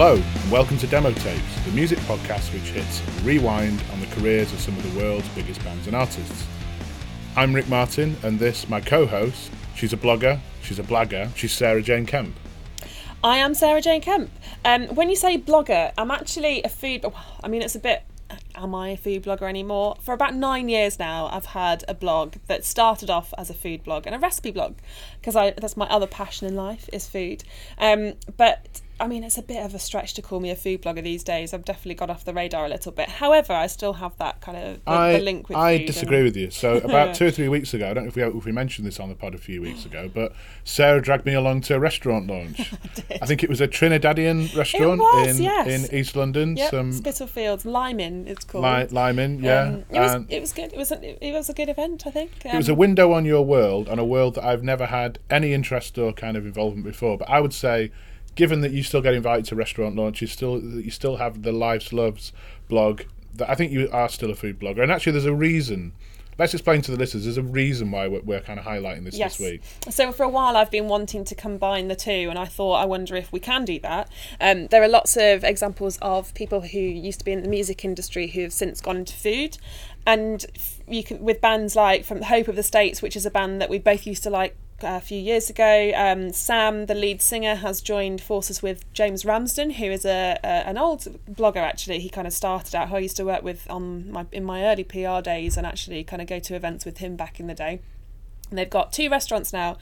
Hello, and welcome to Demo Tapes, the music podcast which hits rewind on the careers of some of the world's biggest bands and artists. I'm Rick Martin, and this, my co host, she's a blogger, she's a blagger, she's Sarah Jane Kemp. I am Sarah Jane Kemp. Um, when you say blogger, I'm actually a food. I mean, it's a bit. Am I a food blogger anymore? For about nine years now, I've had a blog that started off as a food blog and a recipe blog because that's my other passion in life is food. Um, but I mean, it's a bit of a stretch to call me a food blogger these days. I've definitely got off the radar a little bit. However, I still have that kind of the, I, the link with I disagree and- with you. So about two or three weeks ago, I don't know if we if we mentioned this on the pod a few weeks ago, but Sarah dragged me along to a restaurant launch. I, think it was a Trinidadian restaurant was, in yes. in East London. Yep, some Spitalfields, Lyman, it's called. li- Lyman, yeah. Um, it was and it was good. It was a, it was a good event, I think. it was a Um, window on your world, on a world that I've never had any interest or kind of involvement before. But I would say, given that you still get invited to restaurant launches, still that you still have the Lives Loves blog, that I think you are still a food blogger. And actually, there's a reason. Let's explain to the listeners. There's a reason why we're, we're kind of highlighting this Yes. this week. So for a while, I've been wanting to combine the two, and I thought, I wonder if we can do that. Um, there are lots of examples of people who used to be in the music industry who have since gone into food, and you can with bands like from Hope of the States, which is a band that we both used to like. A few years ago, um, Sam, the lead singer, has joined forces with James Ramsden, who is a, a an old blogger. Actually, he kind of started out. Who I used to work with on my in my early PR days, and actually kind of go to events with him back in the day. And they've got two restaurants now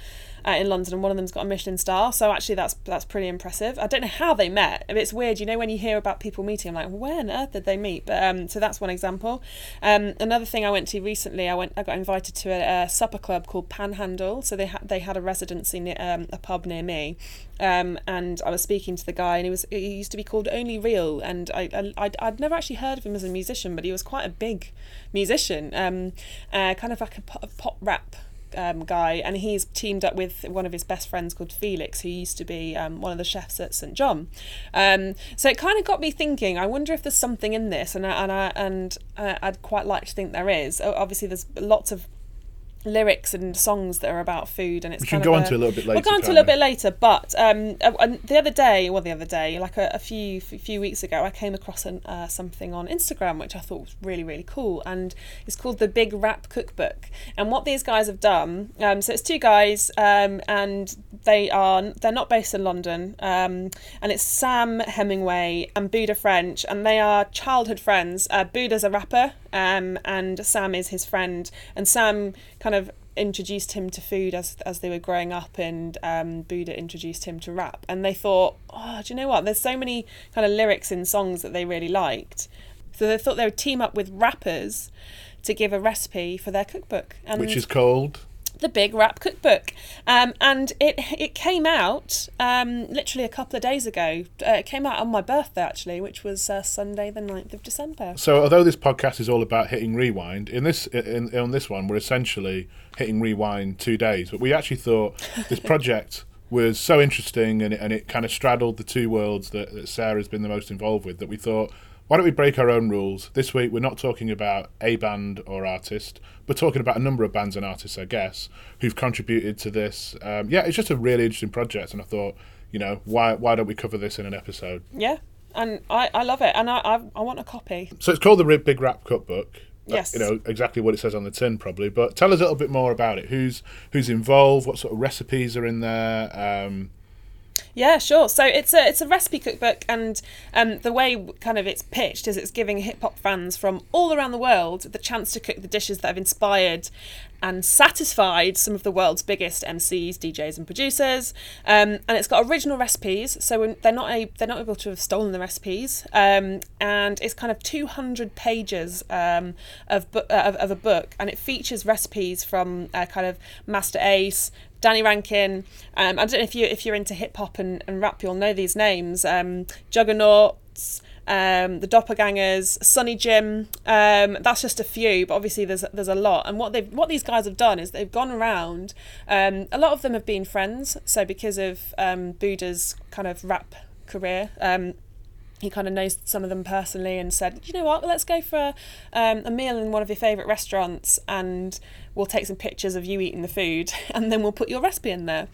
uh, in London, and one of them's got a Michelin star. So actually, that's that's pretty impressive. I don't know how they met. It's weird, you know, when you hear about people meeting, I'm like, where on earth did they meet? But um, so that's one example. Um, another thing I went to recently, I went, I got invited to a, a supper club called Panhandle. So they had they had a residency near um, a pub near me, um, and I was speaking to the guy, and he was he used to be called Only Real, and I, I I'd, I'd never actually heard of him as a musician, but he was quite a big musician, um, uh, kind of like a pop, pop rap um, guy, and he's teamed up with one of his best friends called Felix, who used to be um, one of the chefs at St John. Um, so it kind of got me thinking. I wonder if there's something in this, and I, and I, and I'd quite like to think there is. Obviously, there's lots of lyrics and songs that are about food, and it's We can go on to a little bit later, We'll go on to a little bit later, but um, uh, the other day, well, the other day, like a, a few a few weeks ago, I came across an, uh, something on Instagram which I thought was really really cool, and it's called the Big Rap Cookbook. And what these guys have done, um, so it's two guys, um, and they are they're not based in London, um, and it's Sam Hemingway and Buddha French, and they are childhood friends. Uh, Buddha's a rapper, um, and Sam is his friend, and Sam kind of introduced him to food as as they were growing up, and um, Buddha introduced him to rap. And they thought, oh, do you know what? There's so many kind of lyrics in songs that they really liked, so they thought they would team up with rappers to give a recipe for their cookbook. And Which is called. The Big Rap Cookbook, um, and it it came out um, literally a couple of days ago. Uh, it came out on my birthday actually, which was uh, Sunday the 9th of December. So, although this podcast is all about hitting rewind, in this in, on this one, we're essentially hitting rewind two days. But we actually thought this project was so interesting, and it, and it kind of straddled the two worlds that, that Sarah's been the most involved with. That we thought, why don't we break our own rules? This week, we're not talking about a band or artist. We're talking about a number of bands and artists, I guess, who've contributed to this. Um, yeah, it's just a really interesting project, and I thought, you know, why why don't we cover this in an episode? Yeah, and I, I love it, and I, I I want a copy. So it's called the Big Rap Cookbook. Yes. You know exactly what it says on the tin, probably. But tell us a little bit more about it. Who's who's involved? What sort of recipes are in there? Um, Yeah, sure. So it's a it's a recipe cookbook, and um, the way kind of it's pitched is it's giving hip hop fans from all around the world the chance to cook the dishes that have inspired and satisfied some of the world's biggest MCs, DJs, and producers. Um, and it's got original recipes, so they're not a, they're not able to have stolen the recipes. Um, and it's kind of two hundred pages um, of, bu- uh, of of a book, and it features recipes from uh, kind of Masta Ace. Danny Rankin. Um, I don't know if you if you're into hip hop and, and rap, you'll know these names. Um, Juggernauts, um, the Doppelgangaz, Sonny Jim. Um, that's just a few, but obviously there's there's a lot. And what they what these guys have done is they've gone around. Um, a lot of them have been friends. So because of um, Buddha's kind of rap career. He kind of knows some of them personally and said, you know what, let's go for um, a meal in one of your favourite restaurants and we'll take some pictures of you eating the food and then we'll put your recipe in there.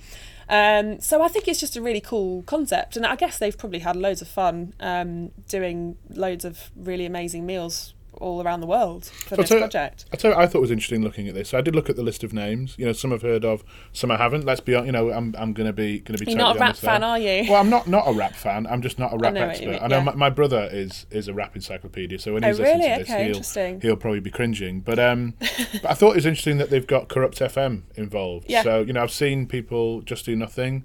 Um, so I think it's just a really cool concept, and I guess they've probably had loads of fun um, doing loads of really amazing meals all around the world for I'll this project. I tell you, I thought it was interesting looking at this. So I did look at the list of names. You know, some I've heard of, some I haven't. Let's be, hon- you know, I'm I'm going to be to be. You're not a rap honest there. fan, are you? Well, I'm not not a rap fan. I'm just not a rap you expert. mean, I know my, my brother is is a rap encyclopedia, so when Oh, he's listening to this, Okay, he'll he'll probably be cringing. But um, but I thought it was interesting that they've got Kurupt FM involved. Yeah. So you know, I've seen people just do nothing.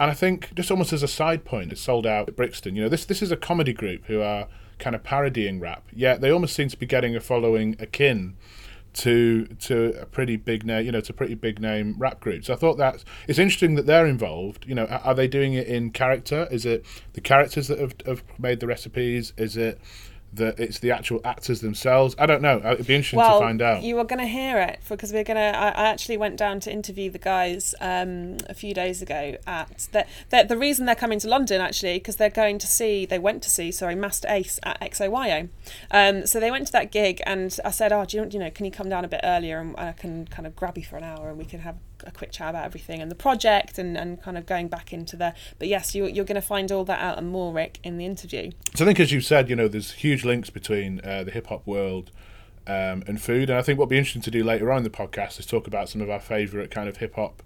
And I think, just almost as a side point, it's sold out at Brixton. You know, this this is a comedy group who are kind of parodying rap. Yet they almost seem to be getting a following akin to to a pretty big name, you know, to pretty big name rap groups. I thought that it's interesting that they're involved. You know, are they doing it in character? Is it the characters that have, have made the recipes? Is it that it's the actual actors themselves? I don't know. It'd be interesting well, to find out. you are going to hear it because we're going to. I, I actually went down to interview the guys um, a few days ago at the, the the reason they're coming to London actually because they're going to see they went to see sorry Masta Ace at XOYO. Um, so they went to that gig and I said, oh, do you, you know, can you come down a bit earlier and I can kind of grab you for an hour and we can have a quick chat about everything and the project and, and kind of going back into the. But yes, you, you're going to find all that out and more, Rick, in the interview. So I think, as you said, you know, there's huge links between uh, the hip hop world um, and food, and I think what'll be interesting to do later on in the podcast is talk about some of our favourite kind of hip hop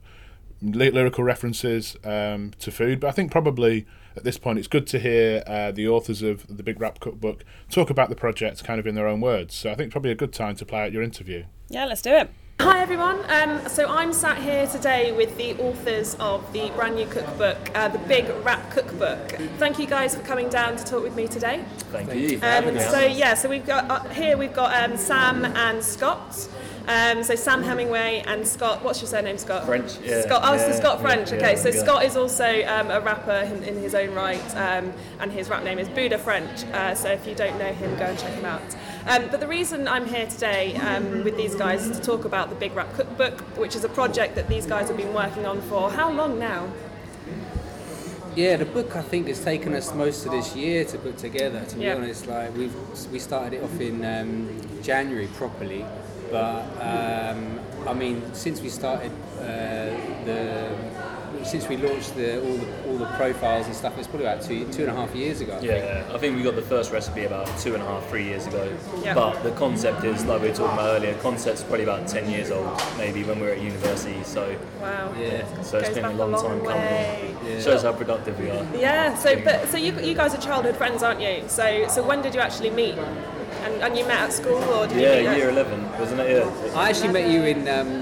ly- lyrical references um, to food. But I think probably at this point it's good to hear uh, the authors of the Big Rap Cookbook talk about the project kind of in their own words. So I think probably a good time to play out your interview. Yeah, let's do it. Hi everyone. Um, so I'm sat here today with the authors of the brand new cookbook, uh, the Big Rap Cookbook. Thank you guys for coming down to talk with me today. Thank you. Um, so yeah, so we've got uh, here we've got um, Sam and Scott. Um, so Sam Hemingway and Scott. What's your surname, Scott? French, yeah. Scott. Oh, so Yeah, Scott French. yeah, okay, so yeah. Scott is also um, a rapper in, in his own right, um, and his rap name is Buddha French. Uh, so if you don't know him, go and check him out. Um, but the reason I'm here today um, with these guys is to talk about the Big Rap Cookbook, which is a project that these guys have been working on for how long now? Yeah, the book I think has taken us most of this year to put together. To be Yeah. honest, like we've we started it off in um, January properly, but um, I mean since we started uh, the since we launched the all the all the profiles and stuff, it's probably about two two and a half years ago. I think. Yeah, I think we got the first recipe about two and a half, three years ago. Yeah. But the concept is, like we were talking about earlier, the concept's probably about 10 years old, maybe when we were at university. So, Wow. Yeah. so it's Goes been a long, a long time way. coming. Shows how productive we are. Yeah. So, but so you you guys are childhood friends, aren't you? So, so when did you actually meet? And, and you met at school, or did you Yeah, meet at- year 11, wasn't it? Yeah. I actually met you in um,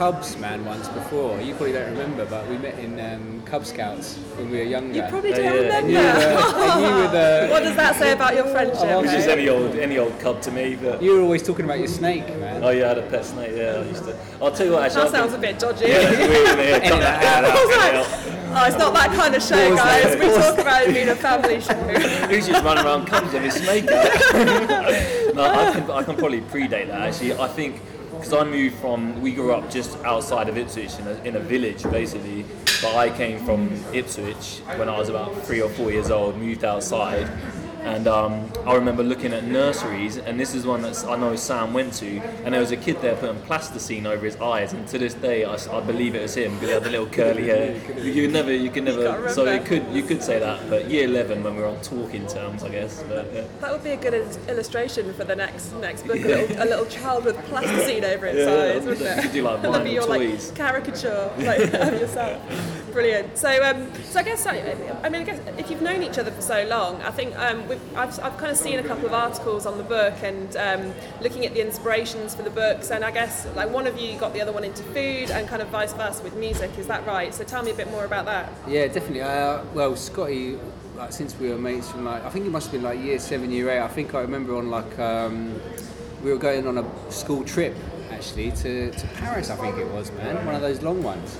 Cubs, man, once before. You probably don't remember, but we met in um, Cub Scouts when we were younger. You probably Yeah, don't yeah. remember. And you were, and you were the what does that say about your friendship? Oh, It's just any old, any old cub to me. But You were always talking about your snake, man. oh yeah, I had a pet snake. Yeah, I used to. I'll tell you what. Actually, that I've sounds a bit dodgy. Yeah, that's weird. isn't it? Yeah, cut that out, I was cut like, it out. oh, it's not that kind of show, guys. We talk about it being a family show. Who's just running around cubs with his snake out? no, I can, I can probably predate that actually. I think because I moved from, we grew up just outside of Ipswich in a, in a village basically, but I came from Ipswich when I was about three or four years old, moved outside. And um, I remember looking at nurseries, and this is one that I know Sam went to, and there was a kid there putting plasticine over his eyes, and to this day I believe it was him because he had the little curly hair. You could never, you could never. So remember. it could, you could say that, but year eleven when we were on talking terms, I guess. But, yeah. That would be a good illustration for the next next book. A, little, a little child with plasticine over its Yeah, eyes, wouldn't you it? could do, like, That'd be your toys. like caricature like, of yourself. Brilliant. So, um, so I guess I, I mean, I guess if you've known each other for so long, I think um, I've, I've kind of seen a couple of articles on the book and um, looking at the inspirations for the books. And I guess like one of you got the other one into food, and kind of vice versa with music. Is that right? So tell me a bit more about that. Yeah, definitely. Uh, well, Scotty, like since we were mates from like, I think it must have been like year seven, year eight. I think I remember on like, um, we were going on a school trip actually to, to Paris. I think it was, man, one of those long ones.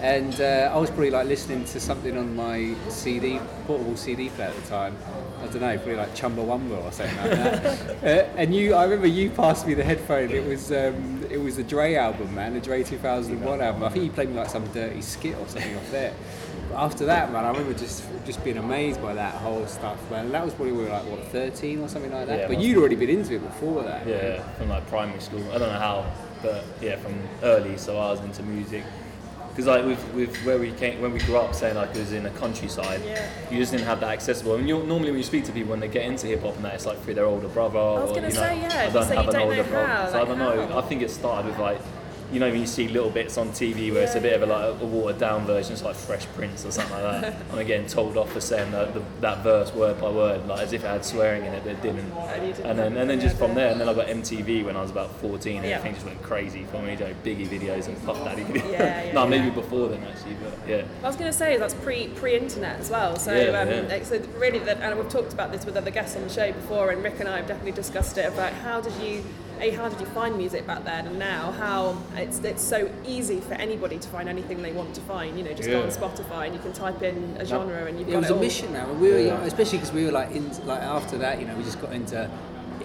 And uh, I was probably like listening to something on my CD, portable CD player at the time. I don't know, probably like Chumbawamba or something like that. uh, and you, I remember you passed me the headphone. It was um, it was the Dre album, man, the Dre 2001 album. I think you played me like some dirty skit or something off there. But after that, man, I remember just just being amazed by that whole stuff, man. And that was probably we were like what 13 or something like that. Yeah, but you'd already been into it before that. Yeah, from like primary school. I don't know how, but yeah, from early. So I was into music. Because like with, with where we came when we grew up, saying like it was in the countryside, Yeah. you just didn't have that accessible. And you normally when you speak to people when they get into hip hop and that, it's like through their older brother. I was or, gonna you know, say, yeah, I don't say have you an don't older brother, so I don't know. I think it started with like. You know, when you see little bits on TV where it's a Yeah, bit of a like a watered down version, it's like Fresh Prince or something like that. and I'm getting told off for saying that, the, that verse word by word, like as if it had swearing in it, but it didn't. And didn't And then, and then just from there, and then I got MTV when I was about 14, and Yeah. everything just went crazy for me. You know, Biggie videos and Puff Daddy videos. Yeah, yeah, no, maybe yeah. before then actually, but yeah. I was going to say that's pre pre internet as well. So, Yeah, um, yeah. so really, that and we've talked about this with other guests on the show before, and Rick and I have definitely discussed it about how did you, a how did you find music back then, and now how it's it's so easy for anybody to find anything they want to find. You know, just go on Spotify and you can type in a genre and you've It got was it a mission now. When we were Yeah. young, especially because we were like in like after that, you know, we just got into.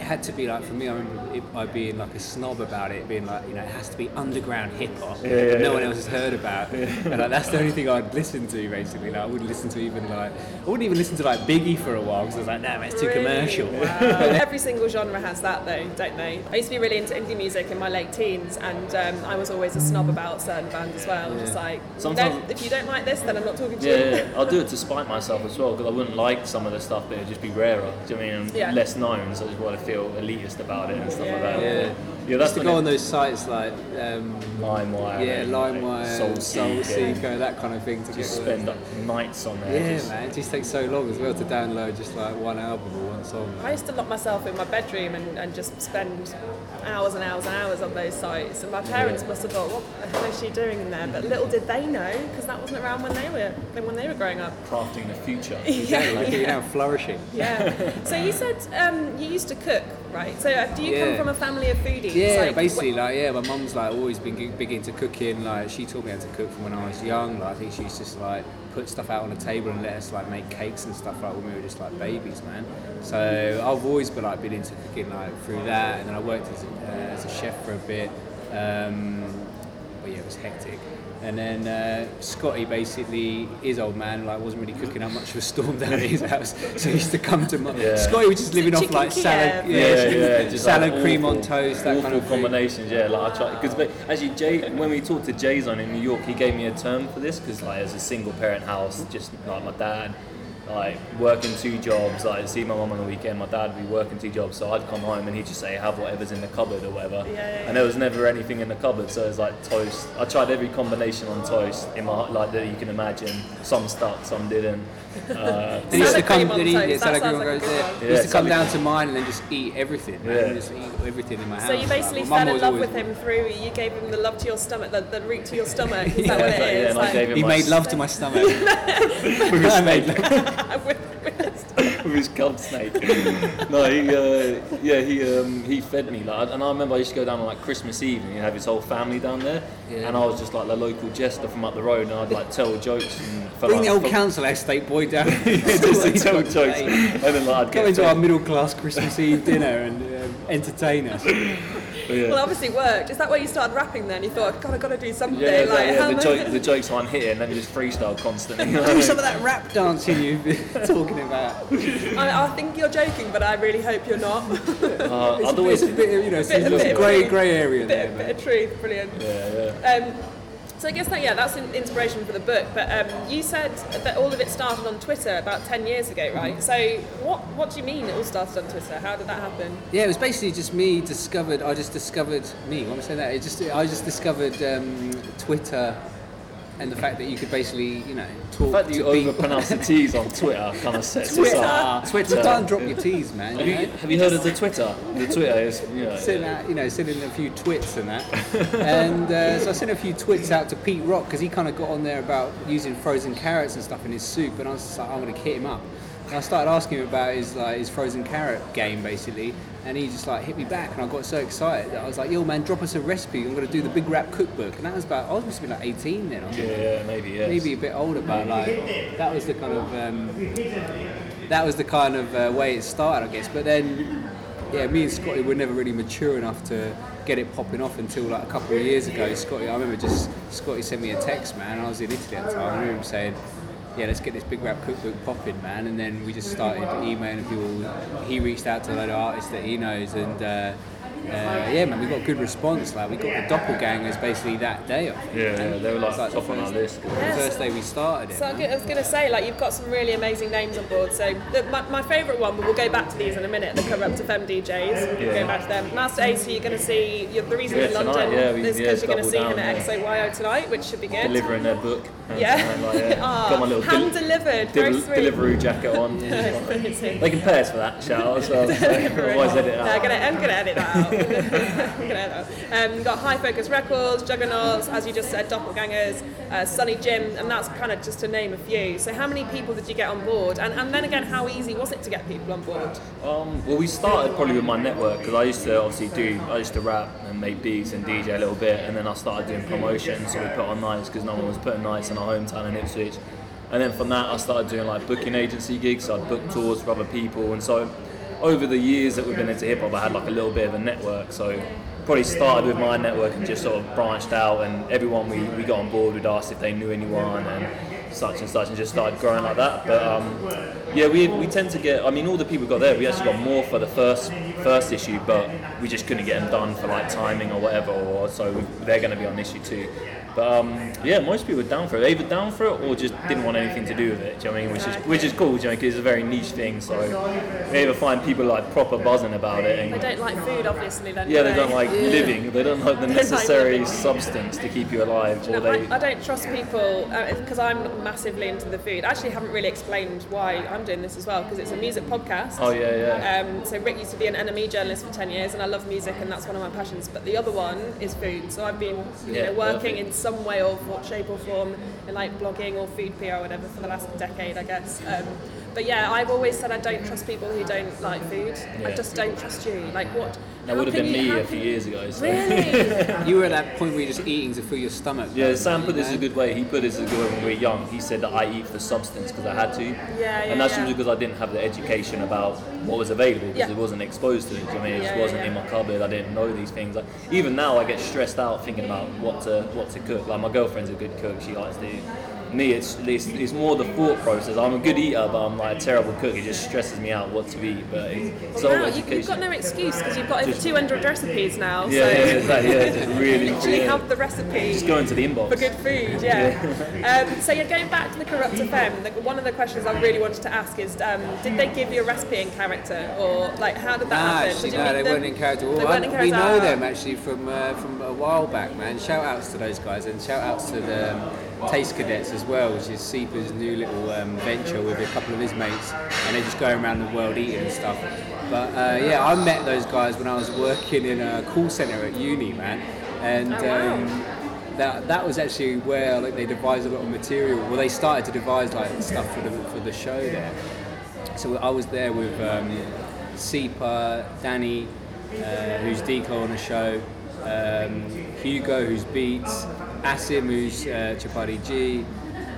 It had to be like for me. I remember it, I being like a snob about it, being like you know it has to be underground hip hop Yeah, yeah, that no yeah. one else has heard about, and like, that's the only thing I'd listen to basically. Like I wouldn't listen to even like I wouldn't even listen to like Biggie for a while because I was like, nah, it's too Really? commercial. Wow. Every single genre has that though, don't they? I used to be really into indie music in my late teens, and um, I was always a snob about certain bands as well. Just like, Sometimes- "No, if you don't like this, then I'm not talking to Yeah, you. yeah, I'll do it to spite myself as well because I wouldn't like some of the stuff, but it'd just be rarer. Do you know what I mean? Yeah. Less known, so I just want to feel elitist about it and stuff like that. Yeah. Yeah, that's Just to go it- on those sites like um, LimeWire. yeah, and, like, LimeWire, Soul Soul Seeker. Seeker, that kind of thing to Just get. spend nights on there. Yeah, just- man, it just takes so long as well to download just like one album or one song. I used to lock myself in my bedroom and, and just spend hours and hours and hours on those sites. And my parents must have thought, what the hell is she doing in there? But little did they know, because that wasn't around when they were when they were growing up. crafting the future. Yeah, like yeah. you're now flourishing. Yeah. So you said um, you used to cook, right? So uh, do you come from a family of foodies? Yeah, Like, basically, wh- like, yeah, my mum's like always been g- big into cooking. Like, she taught me how to cook from when I was young. Like, I think she used to just like put stuff out on the table and let us like make cakes and stuff like when we were just like babies, man. So I've always been like been into cooking like through that, and then I worked as a, uh, as a chef for a bit. Um, but yeah, it was hectic. And then uh, Scotty basically, his old man, like wasn't really cooking up much of a storm down at his house, so he used to come to my. Yeah. Scotty was just living off Chicken like salad, Kiev. Yeah, yeah, just salad like cream awful- on toast, that awful kind of thing. combinations. Yeah, like I try because actually Jay, when we talked to Jay's on in New York, he gave me a term for this because like as a single parent house, just like my dad, like working two jobs, like see my mum on the weekend, my dad would be working two jobs, so I'd come home and he'd just say have whatever's in the cupboard or whatever, Yeah, yeah, and there was never anything in the cupboard, so it was like toast. I tried every combination on toast in my like that you can imagine. Some stuck, some didn't. Uh, He used to come, cream on he, yeah, that salad cream sounds like a yeah. used to come down to mine and then just eat everything, man. Yeah. Just eat everything in my house. So you basically Like, fell in love with him through. You gave him the love to your stomach, the, the route to your stomach. Is Yeah, that what it yeah, is? and I He made love to my stomach. I made love. with, with the stomach. with his cub snake. no, he, uh, yeah, he, um, he fed me. Like, and I remember I used to go down on like Christmas Eve and he'd have his whole family down there. Yeah. And I was just like the local jester from up the road, and I'd like tell jokes and for, Bring like, the old for- council estate boy down. just to tell jokes, and then like I'd get into our middle class Christmas Eve dinner and um, entertain us. But yeah. Well, obviously it worked. Is that where you started rapping then? You thought, God, I've got to do something. yeah, yeah, like, yeah, how the, I- joke, the jokes aren't hitting, and then you just freestyle constantly. Do some of that rap dancing you've been talking about. I, I think you're joking, but I really hope you're not. Uh, It's I'd a bit, always, it's a bit, you know, Bit- some a bit of grey grey area bit, there, bit man. of truth, brilliant. yeah, yeah. Um, so I guess that yeah, that's an inspiration for the book. But um, you said that all of it started on Twitter about ten years ago, right? So what what do you mean it all started on Twitter? How did that happen? Yeah, it was basically just me discovered. I just discovered me. What am I saying that? It just I just discovered um, Twitter and the fact that you could basically, you know, talk The fact that you overpronounce the T's on Twitter kind of sets Twitter. us up. Twitter. Don't drop your T's, man. Have You you, know? have you heard of the Twitter? The Twitter is, you know, Send out, you know, sending a few twits and that. and uh, so I sent a few twits out to Pete Rock because he kind of got on there about using frozen carrots and stuff in his soup, and I was just like, I'm going to hit him up. And I started asking him about his like his frozen carrot game basically, and he just like hit me back, and I got so excited that I was like, Yo, man, drop us a recipe. I'm going to do the Big Rap Cookbook, and that was about I was must have been like 18 then. I think yeah, yeah, maybe, yeah. maybe a bit older, but like that was the kind of um, that was the kind of uh, way it started, I guess. But then, yeah, me and Scotty were never really mature enough to get it popping off until like a couple of years ago. Scotty, I remember just Scotty sent me a text, man. I was in Italy at the time. I remember him saying. Yeah, let's get this big rap cookbook popping, man. And then we just started emailing people. He reached out to a lot of artists that he knows, and uh, uh, yeah, man, we got good response. Like we got the Doppelgangaz basically that day. Off. Yeah, yeah, they were like, It's like top on our first- list. The first day we started it. So I was going to say, like, you've got some really amazing names on board. So the, my, my favourite one, but we'll go back to these in a minute. The Kurupt FM DJs. We'll Yeah. go back to them. Masta Ace, who you're going to see. You're, the reason Yeah, you're in tonight, London yeah, we- is yeah, because you're going to see double him down, at yeah. XOYO tonight, which should be good. Delivering their book. and- Yeah. and like, yeah. Ah, Got my little hand del- delivered. Very del- sweet. Deliveroo jacket on. Amazing. They can pay us for that, shout out. So I'll always edit it No, I'm out. gonna, I'm gonna edit that out. Um, got High Focus Records, Juggernauts, as you just said, Doppelgangaz, uh, Sonnyjim, and that's kind of just to name a few. So how many people did you get on board? And, and then again, how easy was it to get people on board? Um, well, we started probably with my network because I used to obviously do, I used to rap and make beats and DJ a little bit, and then I started doing promotions. So we put on nights because no one was putting nights in our hometown in Ipswich. And then from that, I started doing like booking agency gigs. So I'd book tours for other people, and so over the years that we've been into hip hop, I had like a little bit of a network. So probably started with my network and just sort of branched out, and everyone we, we got on board would ask if they knew anyone and such and such, and just started growing like that. But um, yeah, we, we tend to get. I mean, all the people we got there, we actually got more for the first first issue, but we just couldn't get them done for like timing or whatever, or so they're going to be on issue two. But um, yeah, most people were down for it, either down for it or just didn't want anything to do with it. Do you know what I mean? Which is which is cool, do you know, because it's a very niche thing. So we either find people like proper buzzing about it, and They don't like food, obviously. Then yeah, they don't like Yeah. living. They don't like the necessary living. substance to keep you alive, they. I, I don't trust people because I'm massively into the food. I actually haven't really explained why I'm doing this as well because it's a music podcast. Oh yeah, yeah. Um, so Rick used to be an NME journalist for 10 years and I love music and that's one of my passions. But the other one is food. So I've been you Yeah, know, working perfect. in some way or shape or form in like blogging or food PR or whatever for the last decade, I guess. Um, but yeah, I've always said I don't trust people who don't like food. I just don't trust you. Like what? That would have been me a few years ago. So. Really? You were at that point where you're just eating to fill your stomach. Yeah, man, Sam put this you a good way. He put this a good way when we were young. He said that I eat for substance because I had to. yeah, and that's yeah. just because I didn't have the education about what was available because Yeah. it wasn't exposed to it. do you know what I mean, it just yeah, wasn't yeah. in my cupboard. I didn't know these things. Like even now, I get stressed out thinking about what to what to cook. Like my girlfriend's a good cook. She likes to. Me, it's, it's it's more the thought process. I'm a good eater, but I'm like a terrible cook. It just stresses me out what to eat. But it's, it's all Now, you, education. you've got no excuse because you've got over Just- 200 recipes now. yeah, so yeah, exactly, yeah, just really, you literally yeah. have the recipe. Just go into the inbox. for good food, yeah. um, so you're going back to the Kurupt FM. The, one of the questions I really wanted to ask is, um, did they give you a recipe in character, or like how did that Nah, happen? actually, Did you no, they them? weren't in character. Well, They weren't in I- we know them actually from uh, from a while back, man. Shout outs to those guys and shout outs to the um, Taste Cadets as well, which is Seeper's new little um, venture with a couple of his mates, and they're just going around the world eating and stuff. But uh, yeah, I met those guys when I was working in a call center at uni, man, and. Oh, wow. Um, that, that was actually where like they devised a lot of material. Well, they started to devise like stuff for the for the show there. So I was there with um, Seepa, Danny, uh, who's Deco on the show, um, Hugo, who's Beats, Asim, who's uh, Chabuddy G,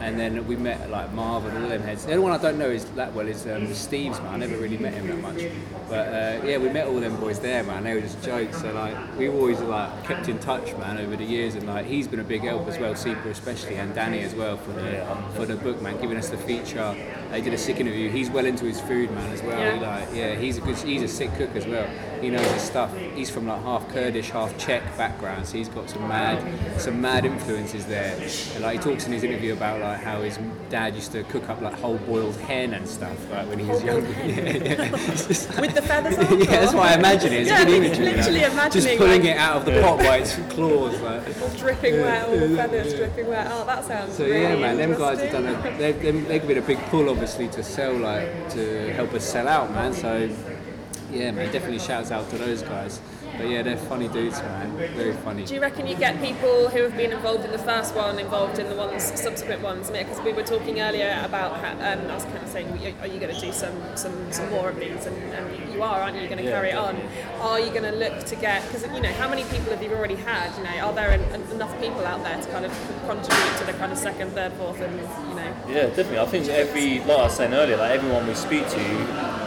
and then we met like Marv and all them heads. The only one I don't know is that well is um, Steve's man. I never really met him that much, but uh, yeah, we met all them boys there, man. They were just jokes. So like we always like kept in touch, man, over the years, and like he's been a big help as well, Seepa especially, and Danny as well for the for the book, man, giving us the feature. They did a sick interview. He's well into his food, man, as well. Yeah. He, like, yeah, he's a good, he's a sick cook as well. He knows his stuff. He's from like half Kurdish, half Czech background, so he's got some mad, some mad influences there. And like he talks in his interview about like how his dad used to cook up like whole boiled hen and stuff, like when he was younger. yeah, yeah. Like- With the feathers on? yeah, that's why I imagine it. It's Yeah, a good imagery. you know. literally Just imagining, pulling like- it out of the pot by its claws. Like. All dripping wet, all the feathers dripping wet. Oh, that sounds So really yeah, man, them guys have done a they they they give it a big pull, obviously, to sell like to help us sell out, man. So yeah, man, definitely shouts out to those guys. But yeah, they're funny dudes, man. Very funny. Do you reckon you get people who have been involved in the first one involved in the ones subsequent ones? Because we were talking earlier about, how, um, I was kind of saying, are you going to do some, some, some more of these? And, and you are, aren't you? You're going to Yeah, carry it on. Are you going to look to get? Because you know, how many people have you already had? You know, are there en- enough people out there to kind of contribute to the kind of second, third, fourth, and you know? Yeah, definitely. I think every, like I was saying earlier, like everyone we speak to,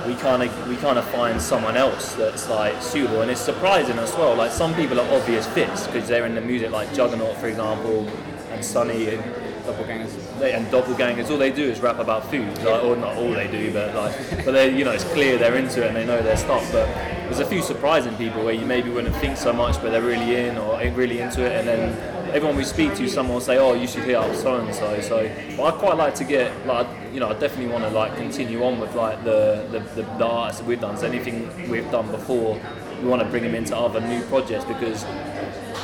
we kind of we kind of find someone else that's like suitable, and it's surprising as well. Like some people are obvious fits because they're in the music, like Juggernaut, for example, and Sonny. And Doppelgangaz. they, and Doppelgangaz, all they do is rap about food, like, or not all they do, but like, but they, you know, it's clear they're into it and they know their stuff. But there's a few surprising people where you maybe wouldn't think so much, but they're really in or really into it, and then everyone we speak to, someone will say, "Oh, you should hit up so and so." So, but I quite like to get like, you know, I definitely want to like continue on with like the the, the, the artists that we've done. So anything we've done before, we want to bring them into other new projects because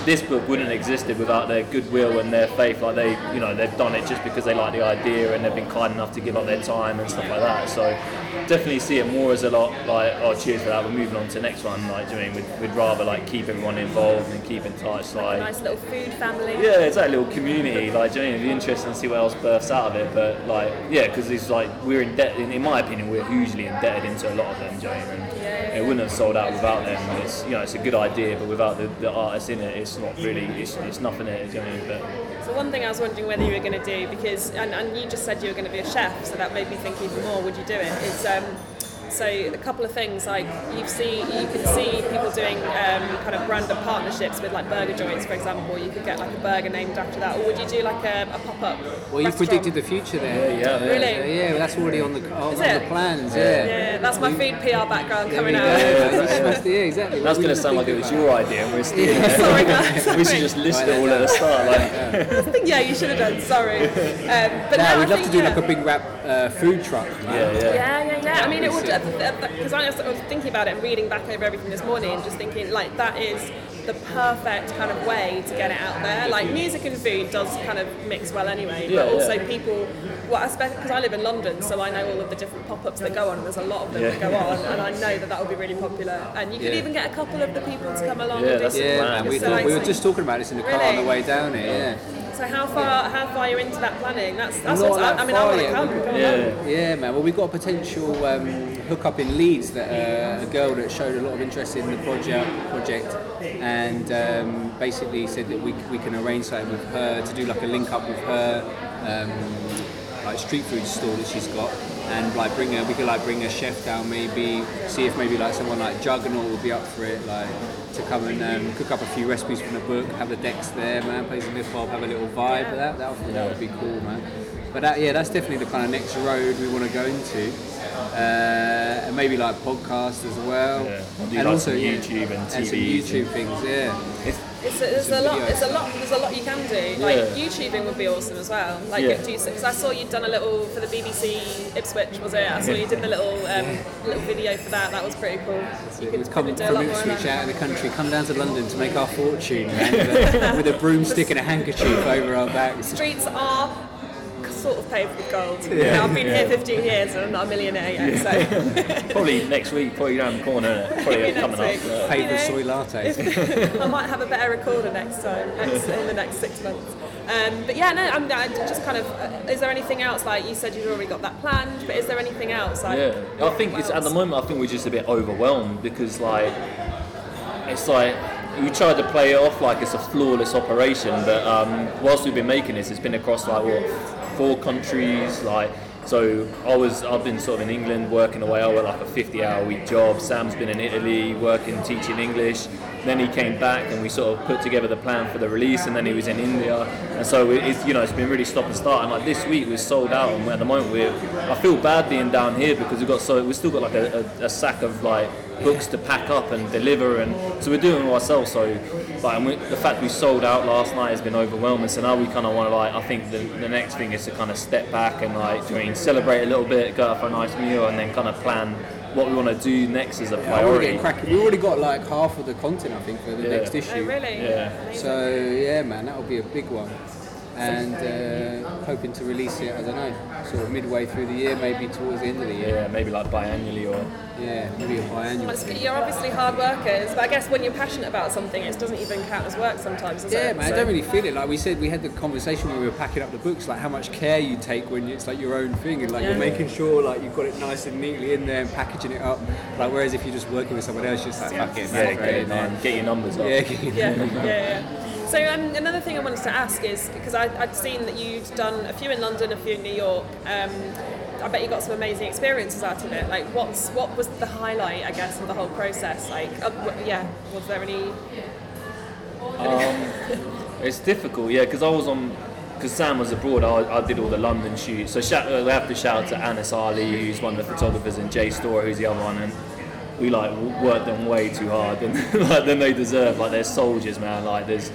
this book wouldn't have existed without their goodwill and their faith. Like they, you know, they've done it just because they like the idea and they've been kind enough to give up their time and stuff like that. So definitely see it more as a lot like, oh, cheers for that. We're moving on to the next one. Like, do you know I mean? We'd, we'd rather like keep everyone involved and keep in touch. Like, nice little food family. yeah, it's that little community. Like, do you know, I mean? it'd be interesting to see what else bursts out of it. But like, yeah, because it's like we're in debt. In, in my opinion, we're hugely indebted into a lot of them. Do you know, I mean? It wouldn't have sold out without them. It's you know, it's a good idea, but without the, the artists in it, it's not really. It's, it's nothing. It, you know, but So one thing I was wondering whether you were going to do because, and, and you just said you were going to be a chef, so that made me think even more. Would you do it? It's um, so a couple of things like you see, you can see people doing um, kind of random partnerships with like burger joints, for example. You could get like a burger named after that, or would you do like a, a pop up? Well, you predicted the future there. Yeah, yeah. Really? Yeah, well, that's already on the on, on the plans. Yeah. Yeah, that's my food PR background There coming we go. out. That's- yeah, exactly. That's going to sound like it was your idea, and we're stealing it. Sorry, guys. We should just list it all at the start. Like, I think yeah, you should have done. Sorry, um, but Nah, no, we'd I love think, to do yeah. like a big rap uh, food truck. man. yeah, yeah. Yeah, yeah, yeah. I mean, it would because I was thinking about it and reading back over everything this morning, and just thinking like that is the perfect kind of way to get it out there. Like music and food does kind of mix well anyway, Yeah, but also yeah. people. Well, I because I live in London, so I know all of the different pop-ups that go on. There's a lot of them that go on, and I know that that will be really popular. And you could Yeah. even get a couple of the people to come along. Yeah, and do that's some Yeah, man. We, So, we were just talking about this in the car on the way down here. Yeah. So how far how far you're into that planning? That's that's Not what's, I, that I mean I want to yet. come. come. Yeah. Yeah, man. Well, we've got a potential um, hookup in Leeds that uh, a girl that showed a lot of interest in the project, project, and um, basically said that we, we can arrange something with her to do like a link up with her, um, like street food store that she's got, and like bring her. We could like bring a chef down, maybe see if maybe like someone like Juggernaut would be up for it, like to come and um, cook up a few recipes from the book, have the decks there, man, play some hip hop, have a little vibe. That that would, that would be cool, man. But that, yeah, that's definitely the kind of next road we want to go into, uh, and maybe like podcasts as well, Yeah, we'll do like some yeah, YouTube and and some TVs YouTube things. Yeah, It's, It's a, there's a lot. There's a lot. There's a lot you can do. Like Yeah. YouTubing would be awesome as well. Like Yeah. do because I saw you'd done a little for the BBC Ipswich, was it? I saw you did the little um, little video for that. That was pretty cool. You We've come from lot more of Ipswich out of the country, come down to London to make our fortune, man, with, a, with a broomstick and a handkerchief over our backs. Streets are sort of paved with gold. Yeah. I've been here 15 years and I'm not a millionaire yet. So probably next week, probably around the corner, probably coming next up. week. yeah. Paid with You know, soy lattes. I might have a better recorder next time, next, in the next six months. Um, but yeah, no, I'm, I just kind of. Uh, is there anything else? Like you said, you've already got that planned, but is there anything else? Like, Yeah, I think it's at the moment. I think we're just a bit overwhelmed because like it's like we tried to play it off like it's a flawless operation, but um, whilst we've been making this, it's been across like what four countries, like. So I was, I've been sort of in England working away. I work like a 50-hour week job. Sam's been in Italy working, teaching English. Then he came back, and we sort of put together the plan for the release. And then he was in India, and so it- it's you know it's been really stop and start. And like this week we're sold out, and at the moment we're. I feel bad being down here because we've got so we've still got like a, a, a sack of like books to pack up and deliver, and so we're doing it ourselves. So like and we, the fact we sold out last night has been overwhelming. So now we kind of want to like I think the, the next thing is to kind of step back and like do you know what I mean, celebrate a little bit, go out for a nice meal, and then kind of plan what we want to do next as a Yeah, we're priority. getting cracking. We already got like half of the content, I think, for the Yeah. next issue. Oh, really? Yeah. So yeah, man, that will be a big one. And uh, hoping to release it, I don't know, sort of midway through the year, maybe towards the end of the year. Yeah, maybe like biannually or Yeah, maybe a biannual. Well. You're obviously hard workers, but I guess when you're passionate about something, it doesn't even count as work sometimes, does Yeah, it? man, I don't really feel it. Like we said, we had the conversation when we were packing up the books, like how much care you take when it's like your own thing, and like Yeah. you're making sure like you've got it nice and neatly in there and packaging it up. Like whereas if you're just working with someone else, you're just like Yeah. fuck it, yeah, man, get, throw it it in there. get your numbers up. Yeah, yeah, yeah, yeah. So um, another thing I wanted to ask is because I'd seen that you'd done a few in London, a few in New York. Um, I bet you got some amazing experiences out of it. Like, what's what was the highlight, I guess, of the whole process? Like, uh, w- yeah, was there any? Um, it's difficult, yeah, because I was on because Sam was abroad, I, I did all the London shoots. So shout, we have to shout out to Anis Ali, who's one of the photographers, and Jay Store, who's the other one, and we like worked them way too hard than like than they deserve. Like they're soldiers, man. Like there's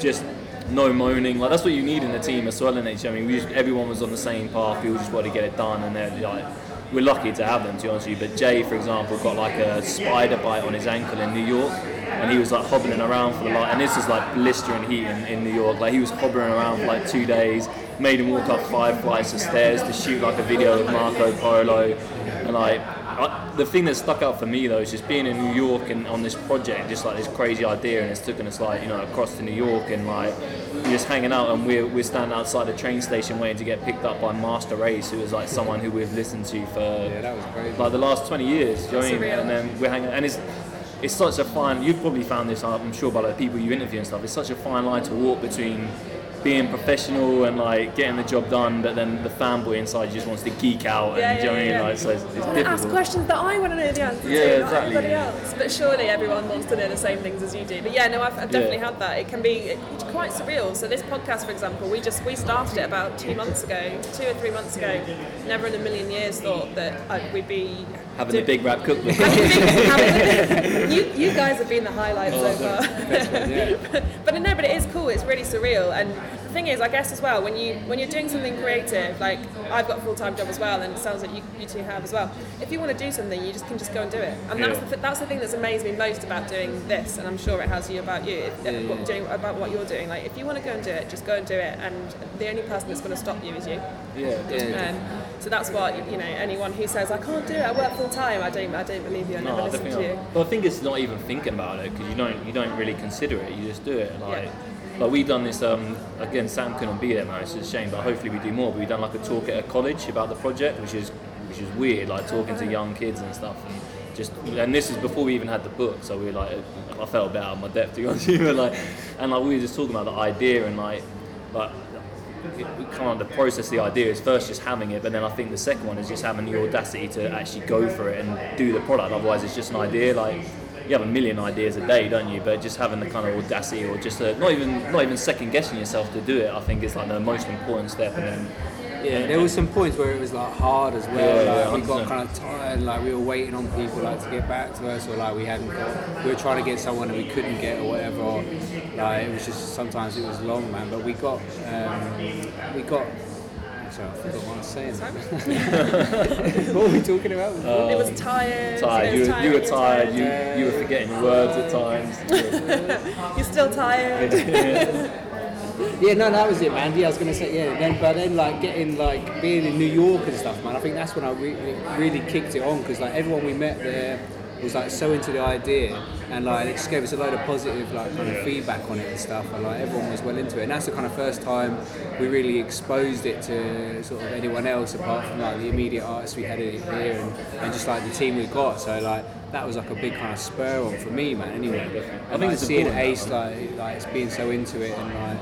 just no moaning. Like that's what you need in a team as well. In it, I mean, we just, everyone was on the same path. We all just wanted to get it done, and they're like. We're lucky to have them, to be honest with you. But Jay, for example, got like a spider bite on his ankle in New York, and he was like hobbling around for the like. And this is like blistering heat in, in New York. Like he was hobbling around for like two days. Made him walk up five flights of stairs to shoot like a video of Marco Polo, and like I, the thing that stuck out for me though is just being in New York and on this project, just like this crazy idea, and it's taken us like you know across to New York and like we're just hanging out and we're, we're standing outside the train station waiting to get picked up by Masta Ace, who is like someone who we've listened to for Yeah, that was crazy. like the last 20 years. Do you know what I mean? Surreal. And then we're hanging, and it's it's such a fine. You've probably found this, I'm sure, by the people you interview and stuff. It's such a fine line to walk between being professional and like getting the job done, but then the fanboy inside just wants to geek out. And, Yeah, do you know what I yeah, mean? yeah. Like, so it's, it's I want ask questions that I want to know the answers Yeah, to, not exactly. everybody else. But surely everyone wants to know the same things as you do. But yeah, no, I've, I've definitely Yeah. had that. It can be it's quite surreal. So this podcast, for example, we just we started it about two months ago, two or three months ago. Never in a million years thought that uh, we'd be Having do- the big rap cookbook. you, you guys have been the highlights so far. but no, but it is cool. It's really surreal. And the thing is, I guess as well, when you when you're doing something creative, like I've got a full time job as well, and it sounds like you, you two have as well. If you want to do something, you just can just go and do it. And that's Yeah. the, that's the thing that's amazed me most about doing this, and I'm sure it has you about you if, Yeah, what, yeah. doing about what you're doing. Like if you want to go and do it, just go and do it. And the only person that's going to stop you is you. yeah, Yeah. Um, so that's what you know. Anyone who says I can't do it, I work full time, I don't, I don't believe you. I never No, listen to you. not. But I think it's not even thinking about it because you don't you don't really consider it. You just do it. Like like we've done this. Um, again, Sam couldn't be there, man. It's a shame, but hopefully we do more. But we done like a talk at a college about the project, which is which is weird. Like talking to young kids and stuff. And, just and this is before we even had the book, so we were like, I felt a bit out of my depth to be honest with you, like, and like we were just talking about the idea and like, like we can't the process the idea is first just having it but then I think the second one is just having the audacity to actually go for it and do the product. Otherwise it's just an idea like you have a million ideas a day don't you? But just having the kind of audacity or just uh not even not even second guessing yourself to do it I think is like the most important step. And then Yeah, there was some points where it was like hard as well. Yeah, like, yeah, we got kind of tired, like we were waiting on people like to get back to us, or like we hadn't got. We were trying to get someone and we couldn't get or whatever. Or, like it was just sometimes it was long, man. But we got, um, we got. Sorry, I forgot what I was saying. what were we talking about? before? it was tired. tired it you, was were, you were it was tired you, you were forgetting words at times You're still tired. Yeah, no, that was it, man. Yeah, I was gonna say, yeah. Then, but then, like getting like being in New York and stuff, man. I think that's when I re- re- really kicked it on because like everyone we met there was like so into the idea and like it just gave us a load of positive like kind of feedback on it and stuff and like everyone was well into it and that's the kind of first time we really exposed it to sort of anyone else apart from like the immediate artists we had here and, and just like the team we got so like that was like a big kind of spur on for me man anyway I think like, it's seeing Ace like like it's being so into it and like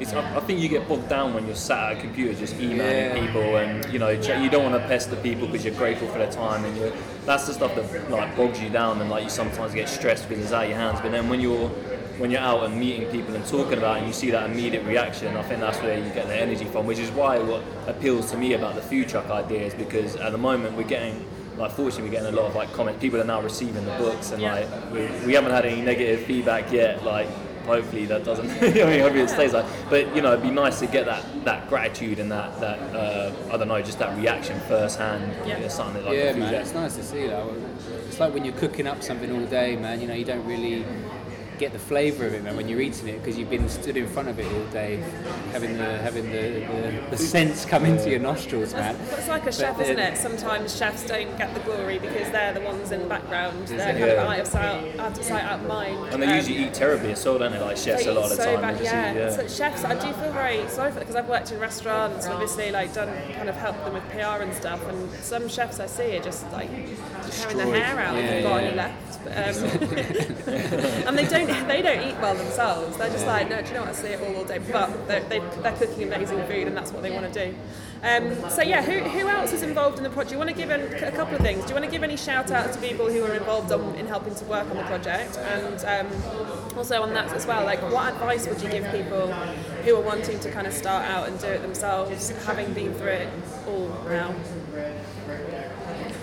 It's, I I think you get bogged down when you're sat at a computer just emailing Yeah. people, and you know you don't want to pester people because you're grateful for their time, and you that's the stuff that like bogs you down, and like you sometimes get stressed because it's out of your hands. But then when you're when you're out and meeting people and talking about it, and you see that immediate reaction, I think that's where you get the energy from, which is why what appeals to me about the food truck idea is because at the moment we're getting like fortunately we're getting a lot of like comments. People are now receiving the books, and like we, we haven't had any negative feedback yet. Like hopefully that doesn't. I mean, hopefully it stays like. But you know, it'd be nice to get that that gratitude and that that uh, I don't know, just that reaction firsthand. Yeah. You know, something like yeah, man, it's nice to see that. It's like when you're cooking up something all day, man. You know, you don't really get the flavour of it, man, when you're eating it because you've been stood in front of it all day, having the having the, the, the sense come into your nostrils, man. Well, it's like a chef, But isn't it? Sometimes chefs don't get the glory because they're the ones in the background. They're kind Yeah. of out of sight, out of sight, out of mind. And they Um, usually eat terribly as well, don't they? Like chefs They a lot eat of the so time. bad, yeah. yeah. So chefs, I do feel very sorry for because I've worked in restaurants and obviously like done kind of helped them with PR and stuff. And some chefs I see are just like tearing their hair out if Yeah, they've got yeah. any left. But, um, and they don't they don't eat well themselves. They're just like, no, do you know what? I see it all all day. But they're, they, they're cooking amazing food, and that's what they want to do. Um, so yeah, who, who else is involved in the project? Do you want to give an, a couple of things? Do you want to give any shout outs to people who are involved on, in helping to work on the project, and um, also on that as well? Like, what advice would you give people who are wanting to kind of start out and do it themselves, having been through it all now?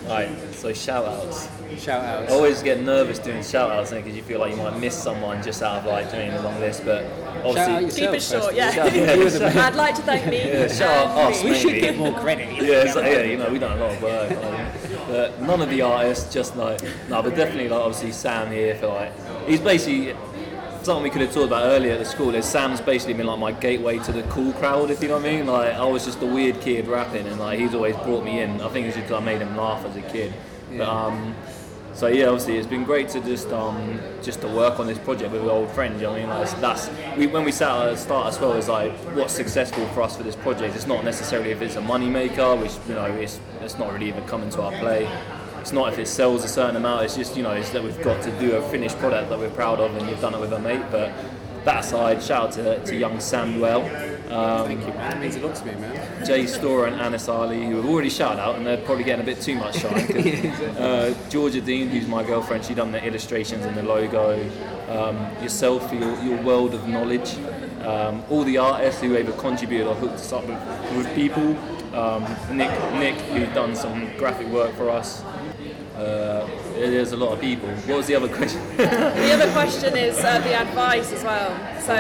Right, so shout outs. Shout outs. I always get nervous doing shout outs because you feel like you might miss someone just out of like doing a long list, but Shout out obviously. Keep it short, yeah. Yeah, You're the shout- man. I'd like to thank me. Yeah, shout out um, us, We should maybe. get more credit. Yeah, it's like, yeah, you know, we've done a lot of work. Like, but none of the artists, just like, no, but definitely, like, obviously, Sam here for like, he's basically something we could have talked about earlier at the school. Is Sam's basically been like my gateway to the cool crowd, if you know what I mean. Like, I was just a weird kid rapping, and like, he's always brought me in. I think it's just because I made him laugh as a kid. But um, so yeah, obviously it's been great to just um, just to work on this project with old friends. You know what I mean, like, that's we, when we sat at the start as well. It's like what's successful for us for this project. It's not necessarily if it's a money maker, which you know it's it's not really even coming to our play. It's not if it sells a certain amount. It's just you know it's that we've got to do a finished product that we're proud of, and you've done it with a mate. But that aside, shout out to, to young Samuel. Um, Thank you, man. It means a lot to me, man. Jay Store and Anis Ali, who have already shouted out, and they're probably getting a bit too much shine. uh, Georgia Dean, who's my girlfriend, she done the illustrations and the logo. Um, yourself, your, your world of knowledge. Um, all the artists who either contributed or hooked us up with, with people. Um, Nick, Nick, who's done some graphic work for us. Uh, there's a lot of people. What was the other question? The other question is uh, the advice as well. So,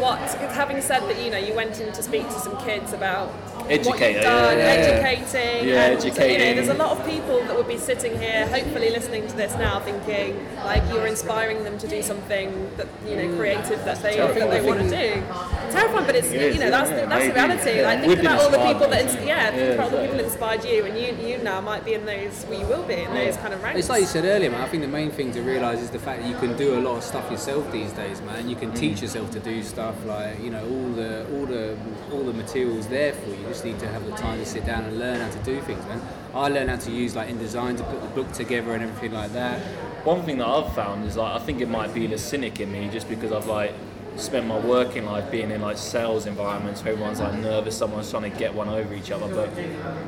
what, having said that, you know, you went in to speak to some kids about Educator, you've done, yeah, educating, Yeah, and, You know, educating. there's a lot of people that would be sitting here, hopefully listening to this now, thinking like you're inspiring them to do something that you know creative that they that they want to do. Terrifying, but it's It is, you know that's yeah, the, that's the maybe. reality. Like We've think about all the people that ins- yeah, think about all the people that inspired you, and you you now might be in those. Well, you will be in those kind of ranks. It's like you said earlier, man. I think the main thing to realise is the fact that you can do a lot of stuff yourself these days, man. You can teach mm. yourself to do stuff like you know all the all the all the materials there for you. You just need to have the time to sit down and learn how to do things, man. I learned how to use like InDesign to put the book together and everything like that. One thing that I've found is like I think it might be the cynic in me just because I've like spent my working life being in like sales environments where everyone's like nervous, someone's trying to get one over each other. But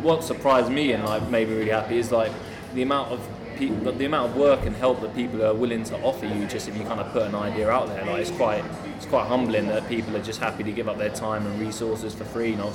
what surprised me and like made me really happy is like the amount of people, the amount of work and help that people are willing to offer you just if you kind of put an idea out there. Like it's quite it's quite humbling that people are just happy to give up their time and resources for free. You know,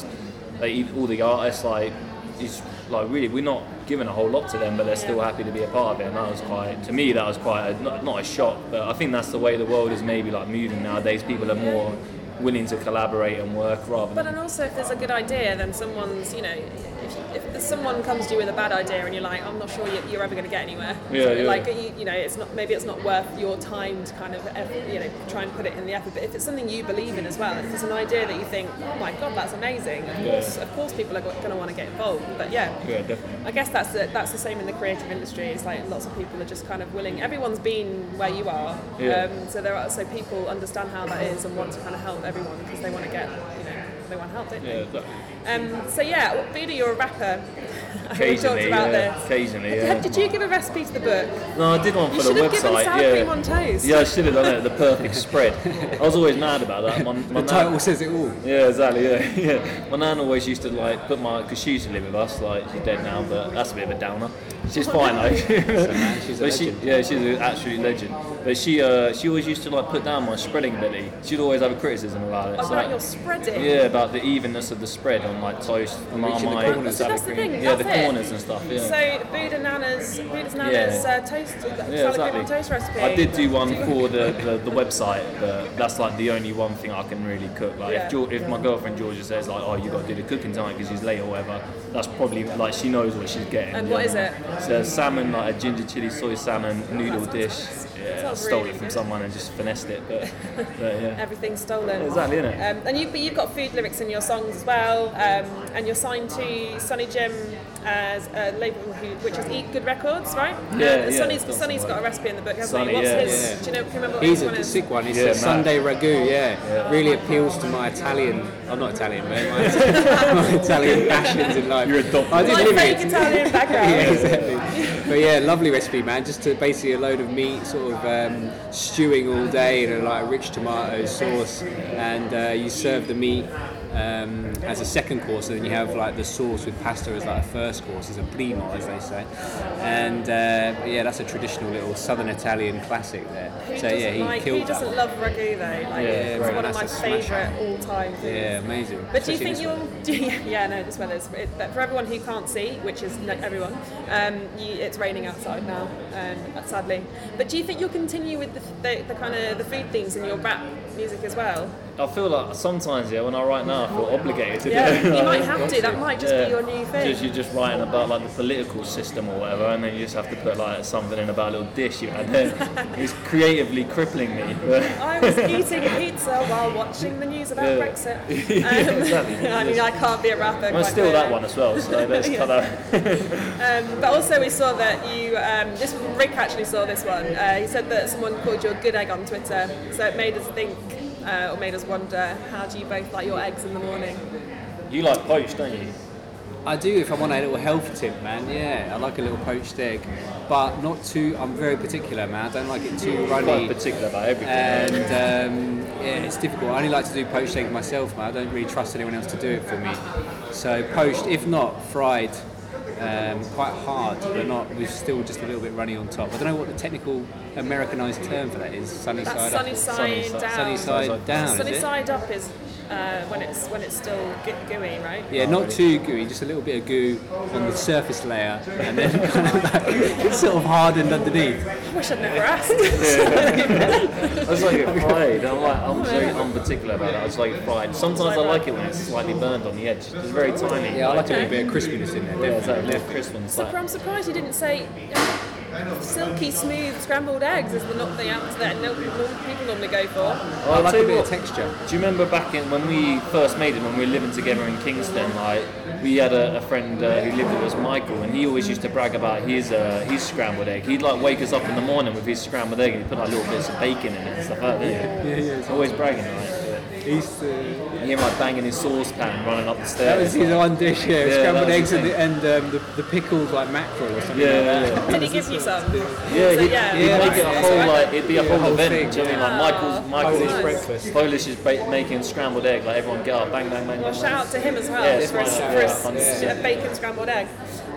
like all the artists like is like really we're not giving a whole lot to them, but they're still happy to be a part of it. And that was quite to me that was quite a, not, not a shock, but I think that's the way the world is maybe like moving nowadays. People are more willing to collaborate and work rather But than and also, if there's a good idea, then someone's, you know, if, if someone comes to you with a bad idea and you're like, I'm not sure you- you're ever going to get anywhere. Yeah, so, yeah. Like, you, you know, it's not maybe it's not worth your time to kind of, you know, try and put it in the effort. But if it's something you believe in as well, if it's an idea that you think, oh my god, that's amazing. Of Yeah. course, of course, people are going to want to get involved. But yeah. yeah definitely. I guess that's the, that's the same in the creative industry. It's like lots of people are just kind of willing. Everyone's been where you are, Yeah. um, so there are so people understand how that is and want to kind of help everyone because they want to get you know they want help, don't Yeah, they? that- Um, so yeah, well, Buddha, you're a rapper. we talked occasionally, about yeah, this. occasionally, Did- yeah. Did you give a recipe to the book? No, I did one for You the should have given website. sour yeah. cream on toast. Yeah, I should have done it. The perfect spread. I was always mad about that. My, my The nan- title says it all. Yeah, exactly. Yeah, yeah. My nan always used to like put my because she used to live with us. Like she's dead now, but that's a bit of a downer. She's fine though. she's a but she, legend. yeah, she's an absolute legend. But she, uh, she always used to like put down my spreading ability. She'd always have a criticism about it. Oh, So, right, you're spreading. yeah, about the evenness of the spread on like toast, reaching the corners. So that's the thing. Yeah, that's the it. corners and stuff. Yeah. So Buddha Nana's Buddha's Nana's Yeah. uh, toast, Yeah, exactly. toast recipe. I did do one for the, the, the website, but that's like the only one thing I can really cook. Like Yeah. if, Geor if my girlfriend Georgia says like, oh, you got to do the cooking tonight because she's late or whatever, that's probably like she knows what she's getting. And what know? is it? It's a salmon, like a ginger chili soy salmon noodle dish. Yeah, I stole really it from good. someone and just finessed it, but, but yeah. Everything's stolen. Exactly, innit? Um, and you, but you've got food lyrics in your songs as well, um, and you're signed to Sonnyjim as a label who, which is Eat Good Records, right? Yeah, Uh, yeah, Sonny's, done some Sonny's got a recipe in the book, hasn't Sonny, he? What's yeah, his? yeah. Do you know? Can you remember what He's his one a sick one. It's Yeah, a. Sunday ragu. Yeah. really appeals to my Italian. I'm not Italian, mate. My, my Italian passions in life. You're a adopted. I did My live fake it. Italian background. yeah, exactly. But yeah, lovely recipe, man. Just to basically a load of meat, sort of um, stewing all day in a like rich tomato sauce, and uh, you serve the meat um, as a second course, and then you have like the sauce with pasta as like a first course, as a primo, as they say. And uh, yeah, that's a traditional little southern Italian classic there. Who so yeah, he like, killed who that. doesn't one. love ragu though? Like, Yeah, it's right, one of my favourite all-time foods. Yeah, amazing. But do you think you'll? Do you, yeah, no, this weather's. It, but for everyone who can't see, which is everyone, um, you, it's raining outside now, um, sadly. But do you think you'll continue with the, the, the kind of the food themes in your rap music as well? I feel like sometimes, yeah, when I write now, I feel obligated to Yeah, do it. you might have to. That might just yeah. be your new thing. Just, you're just writing about like the political system or whatever, and then you just have to put like something in about a little dish you had there. it's creatively crippling me. I was eating pizza while watching the news about Yeah. Brexit. Um, exactly. I mean, I can't be a rapper. I'm still that one as well, so let's cut that. Um, but also, we saw that you. Um, this Rick actually saw this one. Uh, he said that someone called you a good egg on Twitter, so it made us think, uh, or made us wonder, how do you both like your eggs in the morning? You like poached, don't you? I do if I want a little health tip, man. Yeah, I like a little poached egg, but not too. I'm very particular, man. I don't like it too Quite runny. particular about everything. And um, yeah, it's difficult. I only like to do poached egg myself, man. I don't really trust anyone else to do it for me. So poached, if not fried, um, quite hard, but not with still just a little bit runny on top. I don't know what the technical Americanized term for that is. Sunny That's side sunny up. side Sunny side- down. Sunny side down. Sunny side up is uh, when it's when it's still gooey, right? Yeah, not too gooey, just a little bit of goo on the surface layer, and then kind of like sort of hardened underneath. I wish I'd never asked. I just like it fried. I'm like, I'm very unparticular about that. I just like it fried. Sometimes I like it when it's slightly burned on the edge. It's very tiny. Yeah, I like a little bit of crispiness in there. Yeah, it's like definitely. a little crisp and it's I'm surprised you didn't say um, silky smooth scrambled eggs is the not the answer that no, no, people normally go for. Well, I like tell a bit what, of texture. Do you remember back in when we first made it, when we were living together in Kingston? Like we had a, a friend uh, who lived with us, Michael, and he always used to brag about his uh, his scrambled egg. He'd like wake us up in the morning with his scrambled egg and he'd put like little bits of bacon in it and stuff like that. Yeah, Yeah, yeah. Always bragging, right? He's, uh, You hear him like banging his saucepan running up the stairs. that was stairs. his one dish, yeah, Yeah, scrambled eggs the and, the, and um, the, the pickled like mackerel or something Yeah, like yeah, that. yeah. Did he give you some? Yeah, So, he'd, yeah, he'd yeah, make it a whole right. like it'd be a whole whole event. thing, do you know I mean? yeah. Like Michael's Michael's Polish breakfast. Polish is ba- making scrambled egg. Like everyone get up, bang bang bang. Well, bang, shout bang. out to him as well Yeah, it's for his, fine. for Yeah, his yeah. bacon scrambled egg.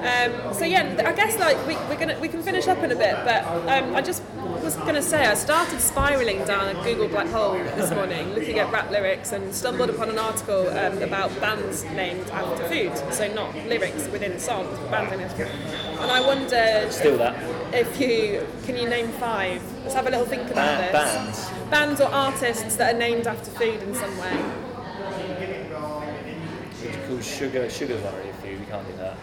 Um, so yeah, I guess like we, we're gonna we can finish up in a bit, but um, I just was gonna say I started spiraling down a Google black hole this morning, looking at rap lyrics, and stumbled upon an article um, about bands named after food. So not lyrics within songs, but bands named after food. And I wondered Still that. if you can you name five? Let's have a little think about this. bands. Bands or artists that are named after food in some way. It's called sugar. sugar really food. We can't do that.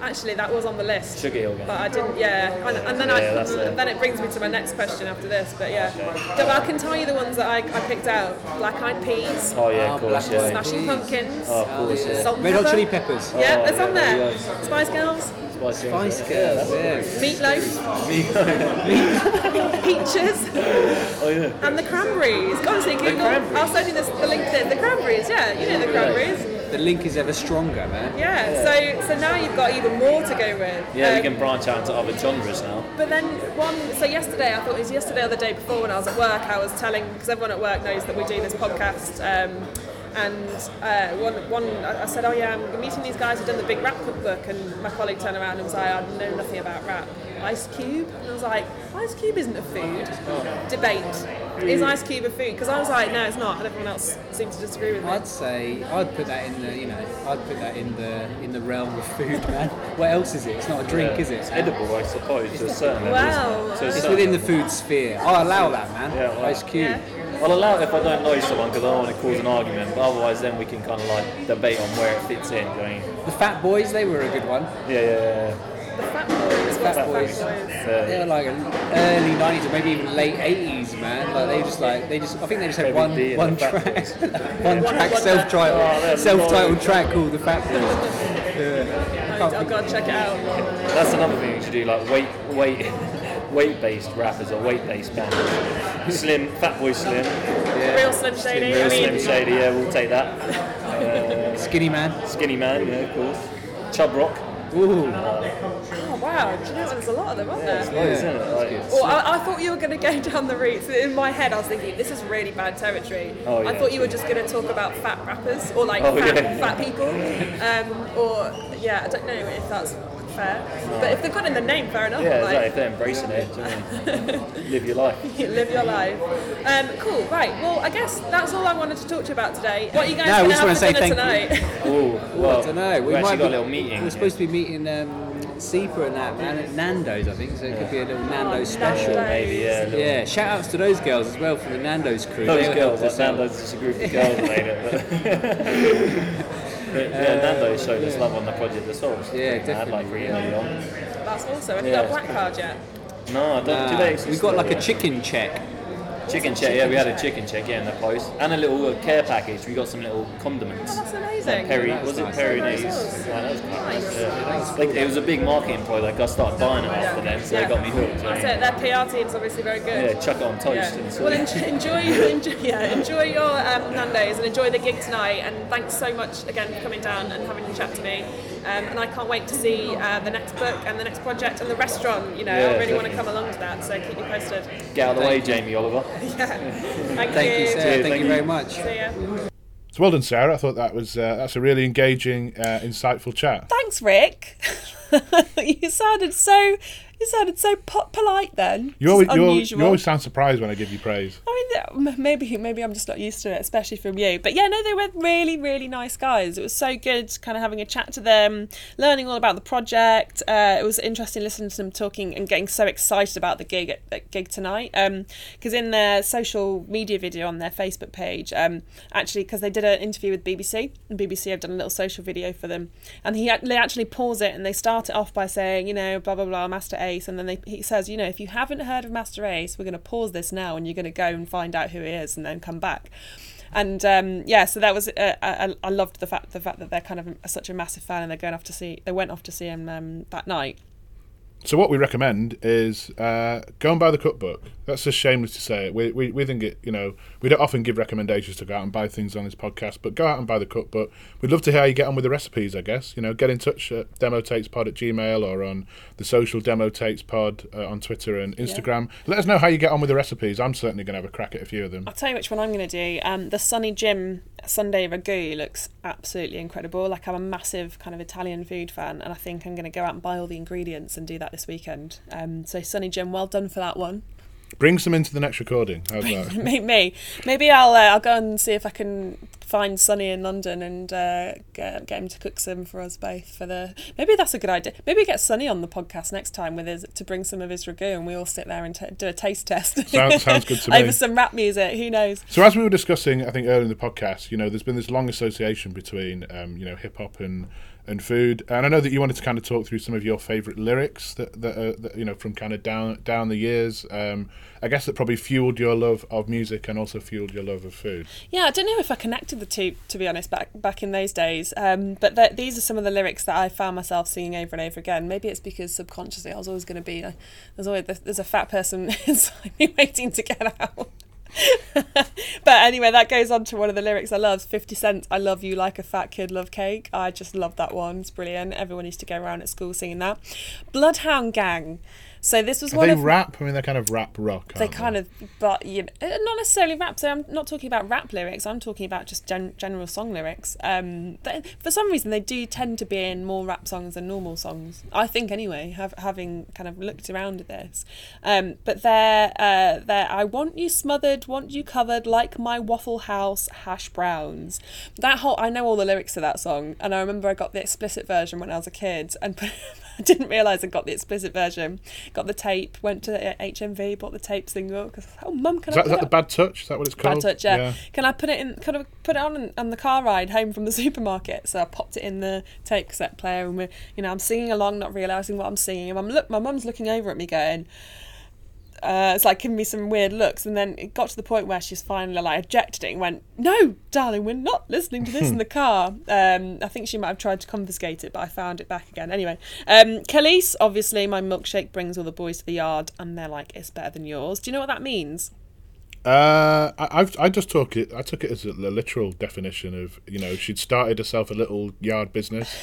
Actually, that was on the list. Sugar hill again. But I didn't, yeah. And, and then I, Yeah, that's it. then it brings me to my next question after this. But yeah, so I can tell you the ones that I, I picked out: Black Eyed Peas, Oh yeah, Ah, of course. Yeah. Smashing Peas. Pumpkins, Oh, of course. Yeah. Salt Red Hot Chili Peppers. Yeah, Oh, it's on there. yeah. Spice Girls, Spice Girls, Spice. Girls, yeah. Meatloaf, Peaches, Oh yeah. and the Cranberries. Honestly, Google. Cranberries? I'll send you this, the link to the Cranberries. Yeah, you know the Cranberries. The link is ever stronger, man. Yeah. So so now you've got even more to go with. Yeah, we Um, can branch out into other genres now. But then one, so yesterday, I thought it was yesterday or the day before when I was at work, I was telling, because everyone at work knows that we do this podcast, um, and uh, one, one, I I said, oh yeah, I'm meeting these guys who've done the big rap cookbook, and my colleague turned around and was like, I know nothing about rap. Ice Cube? And I was like, Ice Cube isn't a food. Debate. Is Ice Cube a food? Because I was like, no, it's not, and everyone else seemed to disagree with me. I'd say I'd put that in the you know I'd put that in the in the realm of food, man. What else is it? It's not a drink, is it? It's edible, I suppose, to a certain level. Wow. To a uh, It's certain within the food sphere. I'll allow that, man. Yeah, well, Ice Cube. Yeah. I'll allow it if I don't know someone because I don't want to cause an argument, but otherwise then we can kind of like debate on where it fits in. do you know what I mean? The Fat Boys, they were a good one. Yeah, yeah, yeah. The Fat Boys, Fat the Boys. Fat Boys? yeah. They were like early '90s or maybe even late '80s, man. Like they just like they just I think they just had one one track, one track self-titled Oh, self-titled track called The Fat Boys. Yeah. Oh, God, check it out. That's another thing you should do, like weight, weight, weight-based rappers or weight-based bands. Slim, Fatboy Slim, Real Slim Shady. Real I mean, Slim Shady. Yeah, we'll take that. Skinnyman. Skinny Man, yeah, of course. Chubb Rock. Ooh. Oh, Oh wow! Do you know? There's a lot of them, aren't there? It's nice, isn't it? Like, Well, I, I thought you were going to go down the route. In my head, I was thinking this is really bad territory. Oh, yeah, I thought you were just going to talk about fat rappers or like Oh, fat, yeah. fat people, um, or yeah, I don't know if that's fair. But if they've got in the name, fair enough. yeah, like, exactly. If they're embracing it, do you know what I mean? live your life. live your life. Um, cool. Right. Well, I guess that's all I wanted to talk to you about today. What are you guys No, going we to just have wanna for say dinner thank you. tonight? Oh, well, I don't know. We, actually might got be, a little meeting. We're supposed to be meeting um, Seeper and that man at Nando's, I think. So it could be a little Nando's oh, special. Nando's. Maybe, yeah. little- Yeah, shout outs to those girls as well from the Nando's crew. Those They girls, helped like us out. Nando's just a group of girls made it. But but yeah, Nando showed us love on the project as well. which is Yeah, good. I had like definitely, really yeah. early on. That's awesome. Have you got a black card yet? No, I don't. do they exist we got like still? a chicken check. Chicken check. Yeah, we had a chicken check. Yeah, in the post and a little uh, care package. We got some little condiments. Oh, that's amazing. Like Perry, was it nice. Perry Very Nays? nice. Yeah, that was nice. Yeah. Like, it was a big marketing project. I started buying it after them, so it got me hooked. That's it. Their PR team's obviously very good. Yeah, chuck it on toast and Well, enjoy, enjoy, yeah, enjoy your um, Nando's and enjoy the gig tonight. And thanks so much again for coming down and having a chat to me. Um, and I can't wait to see uh, the next book and the next project and the restaurant. You know, Yeah, I really want to come along to that. So keep me posted. Get out of the way, Jamie Oliver. Yeah. Thank, Thank you, Sarah. Thank, thank you you. very much. See ya. So well done, Sarah. I thought that was uh, that's a really engaging, uh, insightful chat. Thanks, Rick. you sounded so. You sounded so po- polite then. You always, you, always, unusual. you always sound surprised when I give you praise. I mean, maybe maybe I'm just not used to it, especially from you. But yeah, no, they were really really nice guys. It was so good, kind of having a chat to them, learning all about the project. Uh, it was interesting listening to them talking and getting so excited about the gig at, at gig tonight. Because in their social media video on their Facebook page, um, actually, because they did an interview with BBC, and BBC have done a little social video for them, and he they actually pause it and they start it off by saying, you know, blah blah blah, Masta Ace, and then they, he says, you know, if you haven't heard of Masta Ace, we're going to pause this now, and you're going to go and find out who he is, and then come back. And um, yeah, so that was uh, I, I loved the fact the fact that they're kind of such a massive fan, and they're going off to see they went off to see him um, that night. So what we recommend is uh, go and buy the cookbook. That's just shameless to say it. We, we, we think it, you know, we don't often give recommendations to go out and buy things on this podcast, but go out and buy the cookbook. We'd love to hear how you get on with the recipes, I guess. You know, get in touch at demotapespod at gmail or on the social demotapespod uh, on Twitter and Instagram. Let us know how you get on with the recipes. I'm certainly going to have a crack at a few of them. I'll tell you which one I'm going to do. Um, the Sonnyjim Sunday ragu looks absolutely incredible. Like I'm a massive kind of Italian food fan, and I think I'm going to go out and buy all the ingredients and do that this weekend. Um, so Sonnyjim, well done for that one. Bring some into the next recording. How's that? Maybe, me. maybe I'll uh, I'll go and see if I can find Sonny in London and uh, get, get him to cook some for us both for the. Maybe that's a good idea. Maybe get Sonny on the podcast next time with his to bring some of his ragu and we all sit there and t- do a taste test. Sounds- sounds good to me. Over some rap music. Who knows? So as we were discussing, I think earlier in the podcast, you know, there's been this long association between, um, you know, hip hop and and food, and I know that you wanted to kind of talk through some of your favourite lyrics that that, are, that you know from kind of down down the years. Um, I guess that probably fueled your love of music and also fueled your love of food. Yeah, I don't know if I connected the two, to be honest, back back in those days. Um, but th- these are some of the lyrics that I found myself singing over and over again. Maybe it's because subconsciously I was always going to be. A, there's always there's a fat person inside me waiting to get out. but anyway, that goes on to one of the lyrics I love. Fifty Cent, I love you like a fat kid love cake. I just love that one. It's brilliant. Everyone used to go around at school singing that. Bloodhound Gang. So this was Are one they of rap? I mean, they're kind of rap rock. they kind of but you know, uh, not necessarily rap so i'm not talking about rap lyrics i'm talking about just gen- general song lyrics um they, for some reason they do tend to be in more rap songs than normal songs i think anyway have, having kind of looked around at this um but they're uh they're i want you smothered want you covered like my waffle house hash browns that whole i know all the lyrics to that song and i remember i got the explicit version when i was a kid and I didn't realise I got the explicit version. Got the tape, went to HMV, bought the tape single. Because oh, mum, can Is I that, is put that the bad touch? Is that what it's called? Bad touch, yeah. Can I put it in? Kind of put it on on the car ride home from the supermarket. So I popped it in the tape cassette player, and we're, you know, I'm singing along, not realizing what I'm singing. And I'm look, my mum's looking over at me, going, uh, it's like giving me some weird looks. And then it got to the point where she's finally like ejected it and went, "No, darling, we're not listening to this in the car." Um, I think she might have tried to confiscate it, but I found it back again. Anyway, um, Kelis, obviously, my milkshake brings all the boys to the yard, and they're like, "It's better than yours." Do you know what that means? Uh, I, I've I just took it. I took it as a, the literal definition of you know she'd started herself a little yard business,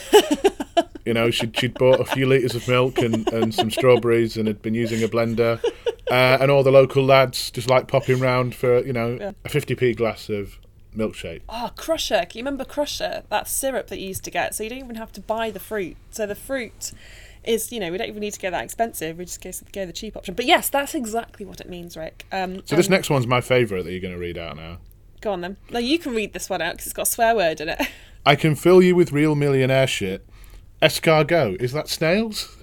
You know, she'd, she'd bought a few litres of milk and, and some strawberries and had been using a blender. Uh, and all the local lads just like popping round for, you know, Yeah. a 50p glass of milkshake. Oh, Crusha. Can you remember Crusha? That syrup that you used to get. So you don't even have to buy the fruit. So the fruit is, you know, we don't even need to get that expensive. We just go, go the cheap option. But yes, that's exactly what it means, Rick. Um, So this and- next one's my favourite that you're going to read out now. Go on then. No, you can read this one out because it's got a swear word in it. I can fill you with real millionaire shit. Escargot. Is that snails?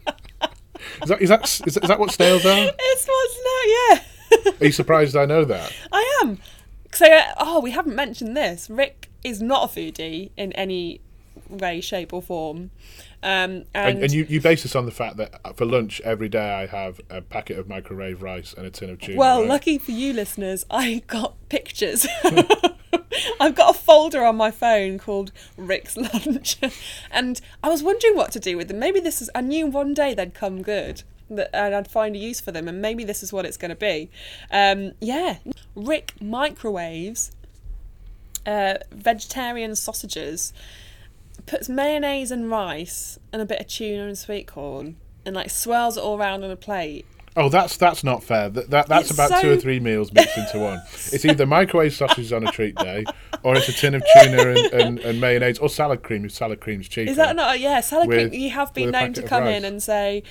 is, that, is, that, is, that, is that what snails are? it's what's now, yeah. Are you surprised I know that? I am. So, uh, oh, we haven't mentioned this. Rick is not a foodie in any way, shape, or form. Um, and, And, and you, you base this on the fact that for lunch every day I have a packet of microwave rice and a tin of tuna. well, right? lucky for you listeners, I got pictures. I've got a folder on my phone called Rick's Lunch, and I was wondering what to do with them. Maybe this is. I knew one day they'd come good, that, and I'd find a use for them, and maybe this is what it's going to be. Um, yeah, Rick microwaves uh, vegetarian sausages, puts mayonnaise and rice and a bit of tuna and sweet corn, and like swirls it all around on a plate. Oh, that's that's not fair. That, that that's It's about two or three meals mixed into one. It's either microwave sausages on a treat day, or it's a tin of tuna and, and, and mayonnaise, or salad cream if salad cream's cheaper. Is that not? A, Yeah, salad With- cream. You have been known to come in and say,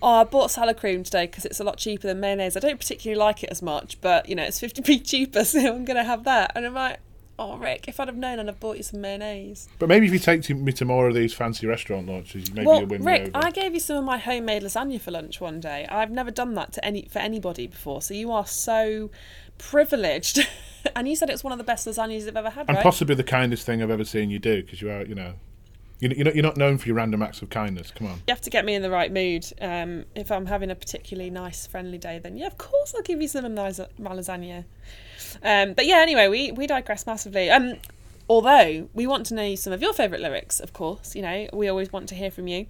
"Oh, I bought salad cream today because it's a lot cheaper than mayonnaise. I don't particularly like it as much, but you know it's fifty p cheaper, so I'm going to have that." And I'm like, "Oh, Rick, if I'd have known, I'd have bought you some mayonnaise." But maybe if you take me to more of these fancy restaurant lunches, maybe well, you'll win Rick, me over. I gave you some of my homemade lasagna for lunch one day. I've never done that to any for anybody before, so you are so privileged. and you said it's one of the best lasagnas you've ever had, and right? possibly the kindest thing I've ever seen you do, because you are, you know, you- you're not, you're not known for your random acts of kindness. Come on. You have to get me in the right mood. Um, if I'm having a particularly nice, friendly day, then yeah, of course I'll give you some of my, las- lasagna. Um, but yeah, anyway, we, we digress massively. Um, although we want to know some of your favourite lyrics, of course. You know, we always want to hear from you.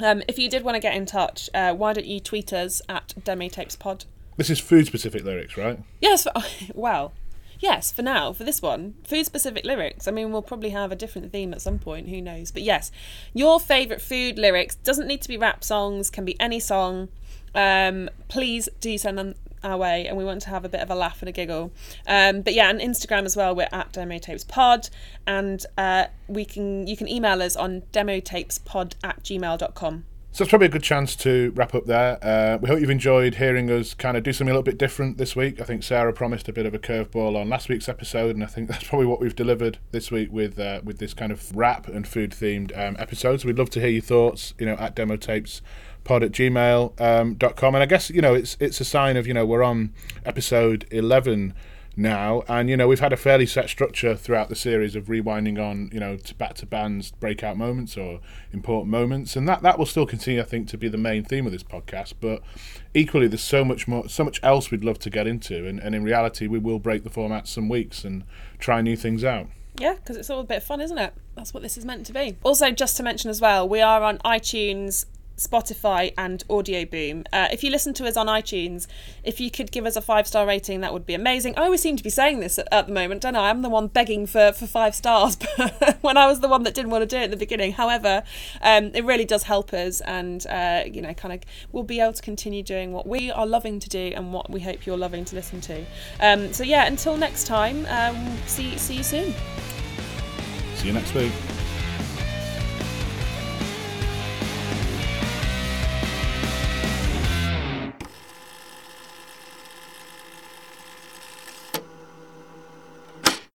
Um, if you did want to get in touch, uh, why don't you tweet us at DemoTapesPod? This is food specific lyrics, right? Yes, well, yes, for now, for this one, food specific lyrics. I mean, we'll probably have a different theme at some point, who knows? But yes, your favourite food lyrics doesn't need to be rap songs, can be any song. Um, please do send them our way, and we want to have a bit of a laugh and a giggle. Um, but yeah, on Instagram as well, we're at demotapespod, and uh, we can you can email us on demotapespod at gmail.com. So it's probably a good chance to wrap up there. Uh, we hope you've enjoyed hearing us kind of do something a little bit different this week. I think Sarah promised a bit of a curveball on last week's episode, and I think that's probably what we've delivered this week with uh, with this kind of rap and food themed um, episode. So we'd love to hear your thoughts. You know, at demo tapes pod at gmail um, and i guess you know it's it's a sign of you know we're on episode 11 now and you know we've had a fairly set structure throughout the series of rewinding on you know to back to bands breakout moments or important moments and that that will still continue i think to be the main theme of this podcast but equally there's so much more so much else we'd love to get into and, and in reality we will break the format some weeks and try new things out Yeah, because it's all a bit of fun, isn't it? That's what this is meant to be. Also, just to mention as well, we are on iTunes, Spotify, and Audioboom. Uh, if you listen to us on iTunes, if you could give us a five star rating, that would be amazing. I always seem to be saying this at, at the moment, don't I? I'm the one begging for, for five stars, when I was the one that didn't want to do it at the beginning. However, um, it really does help us, and uh, you know, kind of, we'll be able to continue doing what we are loving to do and what we hope you're loving to listen to. Um, so yeah, until next time, um, see see you soon. see you next week